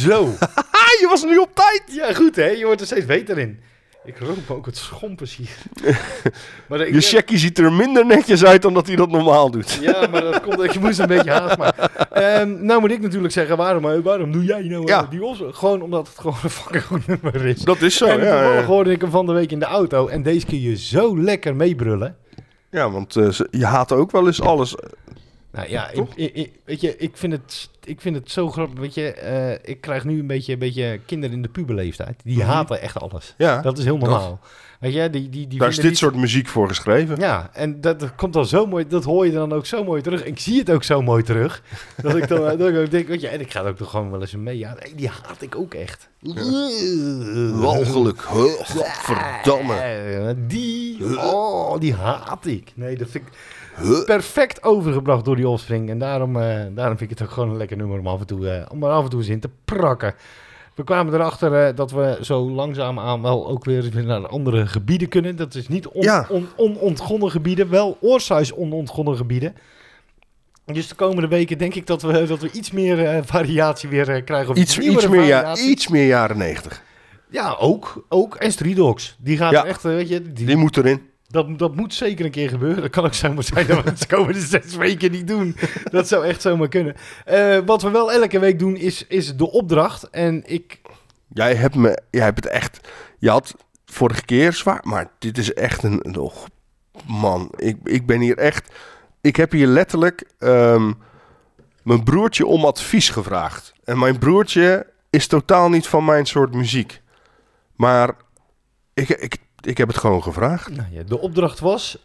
Zo. Je was nu op tijd! Ja, goed hè. Je wordt er steeds beter in. Ik me ook het schompers hier. maar ik, Je checkie ziet er minder netjes uit dan dat hij dat normaal doet. Ja, maar dat komt, ik moest een beetje haast maken. Ehm, nou moet ik natuurlijk zeggen, waarom, eh, waarom doe jij nou eh, Ja. die os? Gewoon omdat het gewoon een fucking goed nummer is. Dat is zo, en ja. toevallig Ja, hoorde ik hem van de week in de auto. En deze kun je zo lekker meebrullen. ja want eh, je haat ook wel eens alles. Nou ja, ik, ik, ik- weet je, ik vind het, ik vind het zo grappig. Weet je, eh, ik krijg nu een beetje, een beetje kinderen in de puberleeftijd. Die haten echt alles. Mhm. Ja, Dat is heel normaal. Weet je, die, die, die daar is dit soort muziek voor geschreven. Ja, en dat, dat komt dan zo mooi, dat hoor je dan ook zo mooi terug. Ik zie het ook zo mooi terug. Dat ik dan dat ik ook denk, weet je, en ik ga er ook toch gewoon wel eens mee. Ja, die haat ik ook echt. Walgelijk. Huh, Godverdamme. Die, oh, die haat ik. Nee, dat vind ik perfect overgebracht door die Offspring. En daarom, eh, daarom vind ik het ook gewoon een lekker nummer om af en toe, eh, om er af en toe eens in te prakken. We kwamen erachter eh, dat we zo langzaamaan wel ook weer naar andere gebieden kunnen. Dat is niet on, Ja. on- onontgonnen gebieden, wel oorsuis onontgonnen gebieden. Dus de komende weken denk ik dat we, dat we iets meer variatie weer krijgen. Of Iets, meer, ja, iets meer jaren negentig. Ja, ook. ook. En Street Dogs. Die gaat Ja. echt, weet je, die, Die moet erin. Dat, dat moet zeker een keer gebeuren. Dat kan ook zomaar zijn dat we het de komende zes weken niet doen. Dat zou echt zomaar kunnen. Eh, wat we wel elke week doen is, is de opdracht. En ik... Jij hebt, me, jij hebt het echt... Je had vorige keer zwaar, maar dit is echt een... oh, man, ik, ik ben hier echt... Ik heb hier letterlijk ehm, mijn broertje om advies gevraagd. En mijn broertje is totaal niet van mijn soort muziek. Maar ik, ik, ik heb het gewoon gevraagd. Nou ja, de opdracht was...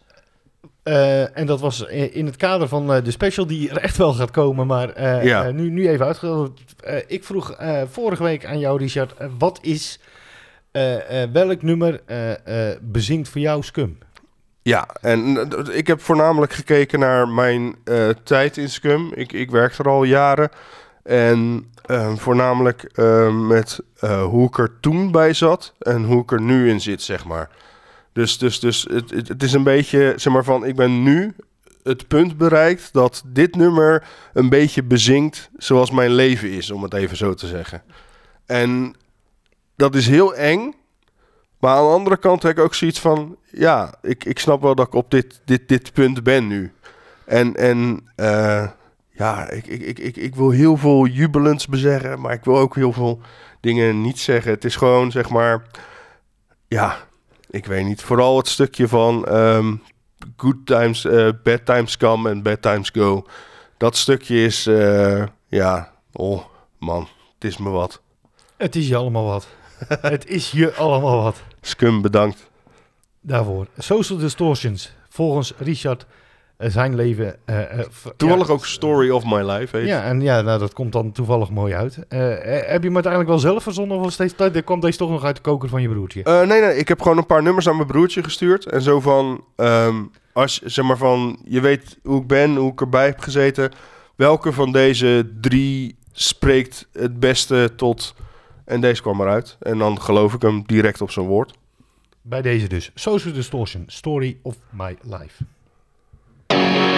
eh, en dat was in het kader van eh, de special die er echt wel gaat komen. Maar eh, Ja. nu, nu even uitgelegd. Ik vroeg vorige week aan jou, Richard. wat is... welk nummer bezingt voor jou Scum? Ja, en ik heb voornamelijk gekeken naar mijn tijd in Scum. Ik, ik werk er al jaren. En eh, voornamelijk eh, met eh, hoe ik er toen bij zat en hoe ik er nu in zit, zeg maar. Dus, dus, dus het, het, het is een beetje, zeg maar van, ik ben nu het punt bereikt dat dit nummer een beetje bezinkt zoals mijn leven is, om het even zo te zeggen. En dat is heel eng, maar aan de andere kant heb ik ook zoiets van... Ja, ik, ik snap wel dat ik op dit, dit, dit punt ben nu. En, en eh, ja, ik, ik, ik, ik, ik wil heel veel jubelends bezeggen... maar ik wil ook heel veel dingen niet zeggen. Het is gewoon, zeg maar... Ja, ik weet niet. Vooral het stukje van... ehm, good times, eh, bad times come and bad times go. Dat stukje is... eh, ja, oh man, het is me wat. Het is je allemaal wat. het is je allemaal wat. Scum, bedankt. Daarvoor. Social Distortions. Volgens Richard zijn leven... eh, eh, v- Toevallig ja, ook Story of My Life heet Ja, en ja, nou, dat komt dan toevallig mooi uit. Eh, eh, heb je hem uiteindelijk wel zelf verzonnen of was deze, dit- kwam deze toch nog uit de koker van je broertje? Eh, nee, nee, ik heb gewoon een paar nummers aan mijn broertje gestuurd. En zo van, ehm, als zeg maar van, je weet hoe ik ben, hoe ik erbij heb gezeten. Welke van deze drie spreekt het beste tot. En deze kwam eruit. En dan geloof ik hem direct op zijn woord. Bij deze dus. Social Distortion. Story of My Life. Thank you.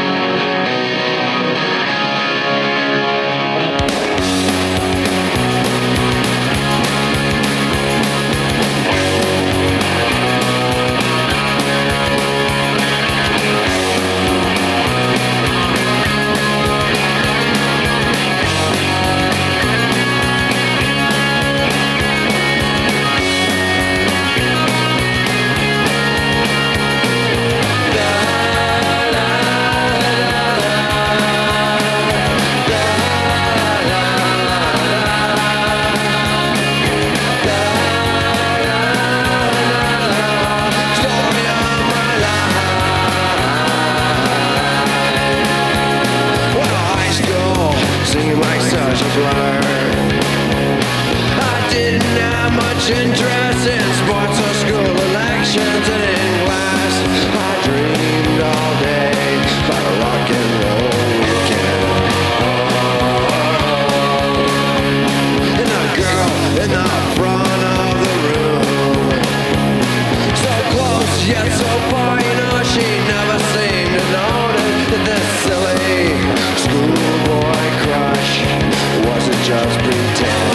Just pretend.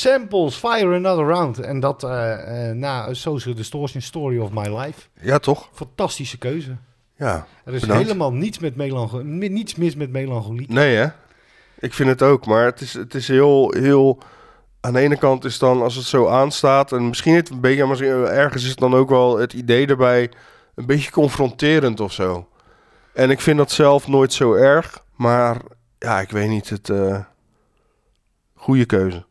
Samples, Fire Another Round. En dat eh, eh, na Social Distortion Story of My Life. Ja, toch? Fantastische keuze. Ja. Er is Bedankt. helemaal niets, met melancho- mi- niets mis met melancholie. Nee, hè? Ik vind het ook, maar het is, het is heel, heel... Aan de ene kant is dan, als het zo aanstaat... en misschien het een beetje, maar misschien ergens is het dan ook wel het idee erbij... een beetje confronterend of zo. En ik vind dat zelf nooit zo erg, maar ja, ik weet niet, het... eh goede keuze.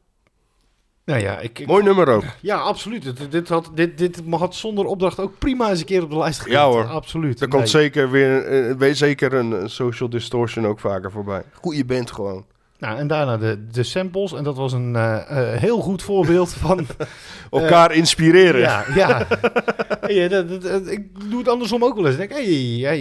Nou ja, ik, ik- Mooi nummer ook. ja absoluut. Dit, dit, had, dit, dit had zonder opdracht ook prima eens een keer op de lijst gekund. Ja, hoor. Absoluut. Er komt Nee. zeker weer weet zeker een eh, Social Distortion ook vaker voorbij. Goeie band gewoon. Nou, en daarna de, de samples. En dat was een eh, eh, heel goed voorbeeld van... Elkaar inspireren. Ja, ja. Hey, eh, dat- dat- dat- ik doe het andersom ook wel eens. Ik denk, hey,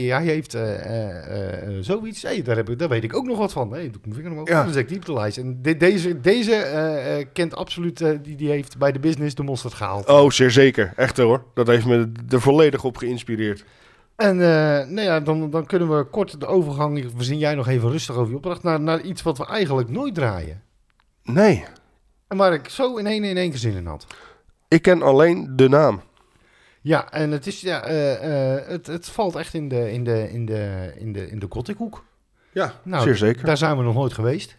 hij, heeft eh, eh, eh, zoiets. Hey, daar, heb ik, daar weet ik ook nog wat van. Hey, doe ik mijn vinger omhoog. Ja. Dan zet ik. En de- deze, deze eh, eh, kent absoluut... eh, die, die heeft bij de business de mosterd gehaald. Oh, zeer zeker. Echt hoor. Dat heeft me er volledig op geïnspireerd. En eh, nou ja, dan, dan kunnen we kort de overgang... Verzin jij nog even rustig over je opdracht... Naar, naar iets wat we eigenlijk nooit draaien. Nee, En waar ik zo in één, in één keer zin in had. ik ken alleen de naam. Ja, en het, is, ja, eh, eh, het, het valt echt in de, in de, in de, in de, in de gothic-hoek. Ja, Nou, zeer zeker. Daar zijn we nog nooit geweest.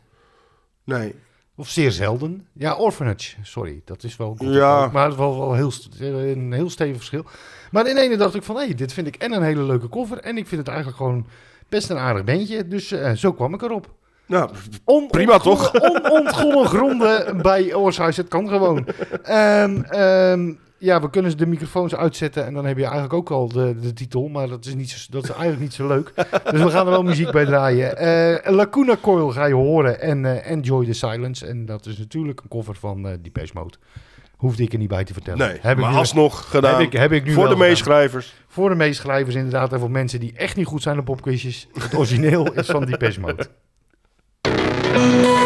Nee. Of zeer zelden. Ja, Orphanage, sorry. Dat is wel gothic Ja. maar het is wel, wel heel, een heel stevig verschil. Maar in ene dacht ik van, hé, dit vind ik en een hele leuke cover... en ik vind het eigenlijk gewoon best een aardig bandje. Dus eh, zo kwam ik erop. Nou, On- Prima, toch? On, onontgonnen gronden bij Oorhuis. Het kan gewoon. Ehm, ja, we kunnen de microfoons uitzetten en dan heb je eigenlijk ook al de, de titel. Maar dat is, niet zo, dat is eigenlijk niet zo leuk. Dus we gaan er wel muziek bij draaien. Eh Lacuna Coil ga je horen en eh, Enjoy the Silence. En dat is natuurlijk een cover van eh Depeche Mode. Hoefde ik er niet bij te vertellen. nee. heb ik maar nu, alsnog gedaan. heb ik, heb ik nu voor wel de gedaan. meeschrijvers. Voor de meeschrijvers inderdaad. En voor mensen die echt niet goed zijn op popquizjes. Het origineel is van Depeche Mode.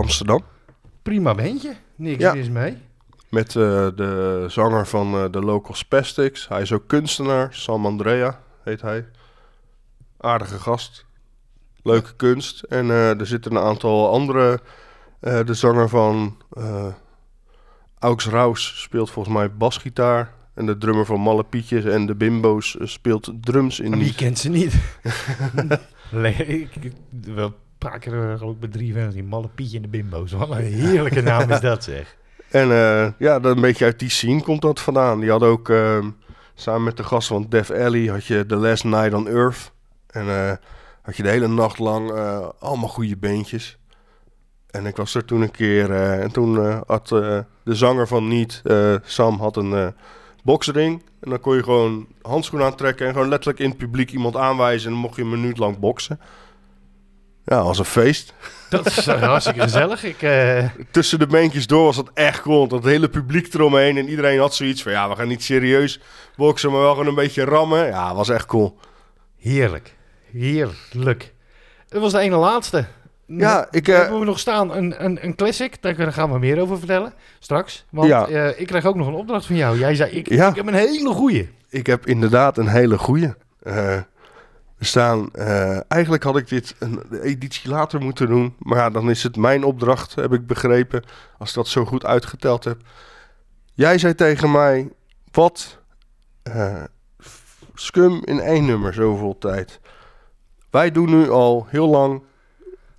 Amsterdam. Prima bandje. Niks Ja. mis mee. Met eh, de zanger van eh, de Local Spastics. Hij is ook kunstenaar. Sam Andrea heet hij. Aardige gast. Leuke kunst. En eh, er zitten een aantal andere. de zanger van Aux Raus speelt volgens mij basgitaar. En de drummer van Malle Pietjes en de Bimbo's speelt drums in. Wie kent ze niet? Le- ik, wel paar keer eh, bij drie van die malle Pietje en de Bimbo's. Wat een heerlijke naam is dat zeg. En eh, ja, dan een beetje uit die scene komt dat vandaan. Die hadden ook ehm, samen met de gasten van Def Alley had je The Last Night on Earth. En eh, had je de hele nacht lang allemaal goede beentjes. En ik was er toen een keer en toen had de zanger van Niet, Sam, had een boksring. En dan kon je gewoon handschoen aantrekken en gewoon letterlijk in het publiek iemand aanwijzen. En dan mocht je een minuut lang boksen. Ja, als een feest. Dat is eh, hartstikke gezellig. Ik, eh, tussen de beentjes door was dat echt cool. want Dat hele publiek eromheen en iedereen had zoiets van... ja, we gaan niet serieus boksen, maar wel gewoon een beetje rammen. Ja, was echt cool. heerlijk. Heerlijk. Het was de ene laatste. Ja, ik... We eh, hebben we nog staan een, een, een classic. Daar gaan we meer over vertellen straks. Want Ja. ik kreeg ook nog een opdracht van jou. Jij zei, ik, Ja. ik heb een hele goeie. ik heb inderdaad een hele goeie. Staan... eh, eigenlijk had ik dit een editie later moeten doen. Maar ja, dan is het mijn opdracht, heb ik begrepen. Als ik dat zo goed uitgeteld heb. Jij zei tegen mij... Wat... eh, scum in één nummer zoveel tijd. Wij doen nu al heel lang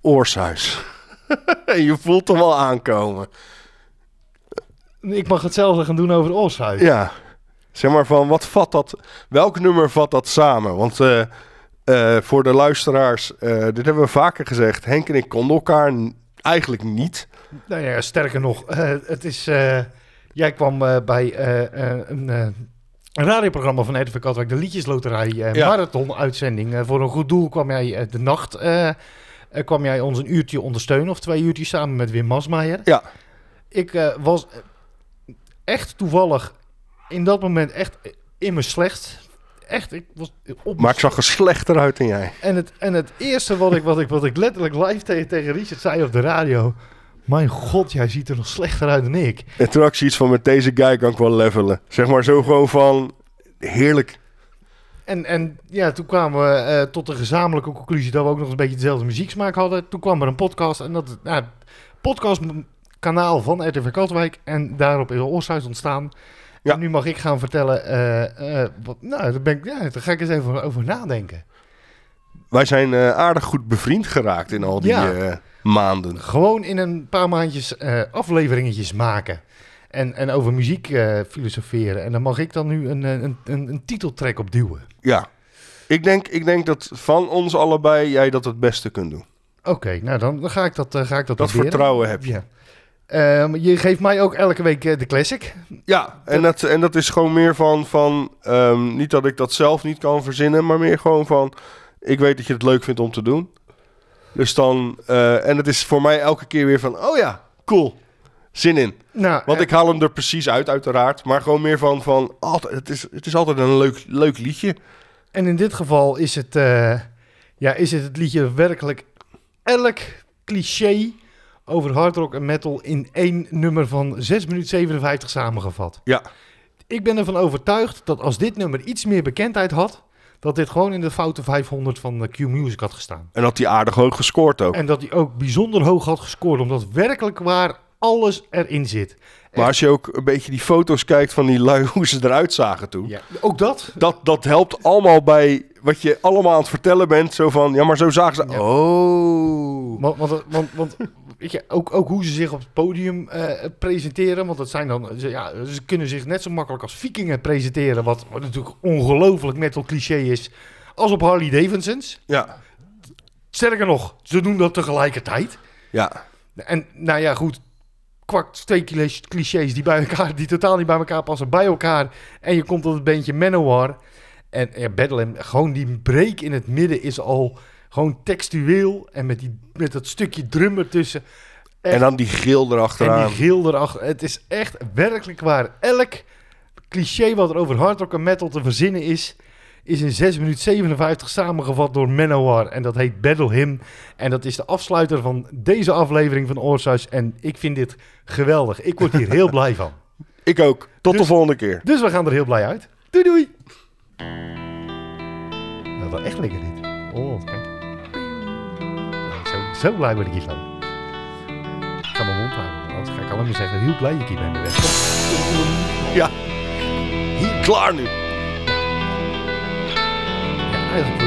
Oorshuis. en je voelt hem al aankomen. Ik mag hetzelfde gaan doen over Oshuis. Ja, zeg maar van wat vat dat, welk nummer vat dat samen? Want eh, eh, voor de luisteraars, eh, dit hebben we vaker gezegd, Henk en ik konden elkaar eigenlijk niet. Nou ja, sterker nog, eh, het is. jij kwam bij een, een radioprogramma van RTV Katwijk, de Liedjesloterij Ja. Marathon-uitzending. Eh, voor een goed doel kwam jij de nacht. kwam jij ons een uurtje ondersteunen, of twee uurtjes samen met Wim Masmeijer. Ja. Ik was echt toevallig in dat moment echt in mijn slecht. Echt, ik was op Maar ik zag er slechter uit dan jij. en het, en het eerste wat ik, wat ik, wat ik letterlijk live tegen, tegen Richard zei op de radio... Mijn god, jij ziet er nog slechter uit dan ik. En toen had ik zoiets van, met deze guy kan ik wel levelen. Zeg maar zo gewoon van, heerlijk. En, en ja, toen kwamen we eh, tot de gezamenlijke conclusie dat we ook nog een beetje dezelfde muzieksmaak hadden. Toen kwam er een podcast en dat nou, podcastkanaal van RTV Katwijk en daarop is een Oorsuis ontstaan. Ja. En nu mag ik gaan vertellen, eh, eh, wat, nou, daar, ben ik, ja, daar ga ik eens even over nadenken. Wij zijn eh, aardig goed bevriend geraakt in al die Ja. maanden. Gewoon in een paar maandjes afleveringetjes maken. En, en over muziek filosoferen. En dan mag ik dan nu een, een, een, een titeltrack op duwen. Ja. Ik denk, ik denk dat van ons allebei jij dat het beste kunt doen. Oké, nou dan, dan ga ik dat, ga ik dat Dat proberen. vertrouwen heb je. Ja. Ehm, je geeft mij ook elke week eh, de classic. Ja, en dat, en dat is gewoon meer van, van ehm, niet dat ik dat zelf niet kan verzinnen, maar meer gewoon van, ik weet dat je het leuk vindt om te doen. Dus dan, eh, en het is voor mij elke keer weer van, oh ja, cool, zin in. Nou, Want eh, ik haal hem er precies uit, uiteraard. Maar gewoon meer van, van altijd, het, is, het is altijd een leuk, leuk liedje. En in dit geval is het, ja, is het het liedje werkelijk elk cliché over hard rock en metal in één nummer van 6 minuten 57 samengevat. Ja, Ik ben ervan overtuigd dat als dit nummer iets meer bekendheid had, dat dit gewoon in de foute 500 van eh, Q Music had gestaan. en dat hij aardig hoog gescoord ook. En dat hij ook bijzonder hoog had gescoord, omdat werkelijk waar alles erin zit. Maar als je ook een beetje die foto's kijkt van die lui, hoe ze eruit zagen toen. Ja, ook dat. Dat, dat helpt allemaal bij wat je allemaal aan het vertellen bent. Zo van, ja, maar zo zagen ze... Ja. Oh. Want, want, want, want weet je, ook, ook hoe ze zich op het podium eh, presenteren. Want dat zijn dan, ze, ja, ze kunnen zich net zo makkelijk als vikingen presenteren. Wat, wat natuurlijk ongelooflijk metal cliché is. Als op Harley Davidsons. Ja, Sterker nog, ze doen dat tegelijkertijd. ja. En nou ja, goed. Kwakt twee clichés- die bij elkaar, die totaal niet bij elkaar passen, bij elkaar. En je komt tot het beentje Manowar. En ja, Bedlam, gewoon die break in het midden is al gewoon textueel. En met, die, met dat stukje drum ertussen. Echt. En dan die En erachteraan. die geel erachter. Het is echt werkelijk waar. Elk cliché wat er over hard rock en metal te verzinnen is, is in 6 minuten 57 samengevat door Manowar. En dat heet Battle Hymn. En dat is de afsluiter van deze aflevering van Oorsuis. En ik vind dit geweldig. Ik word hier heel blij van. Ik ook. Tot Dus- de volgende keer. Dus we gaan er heel blij uit. Doei doei! Nou, wel echt lekker dit. Oh, kijk. Nou, zo, zo blij word ik hiervan. Ik ga mijn mond houden. Anders ga ik alleen maar zeggen hoe blij ik hier ben. Ja. Hier, klaar nu. Ja,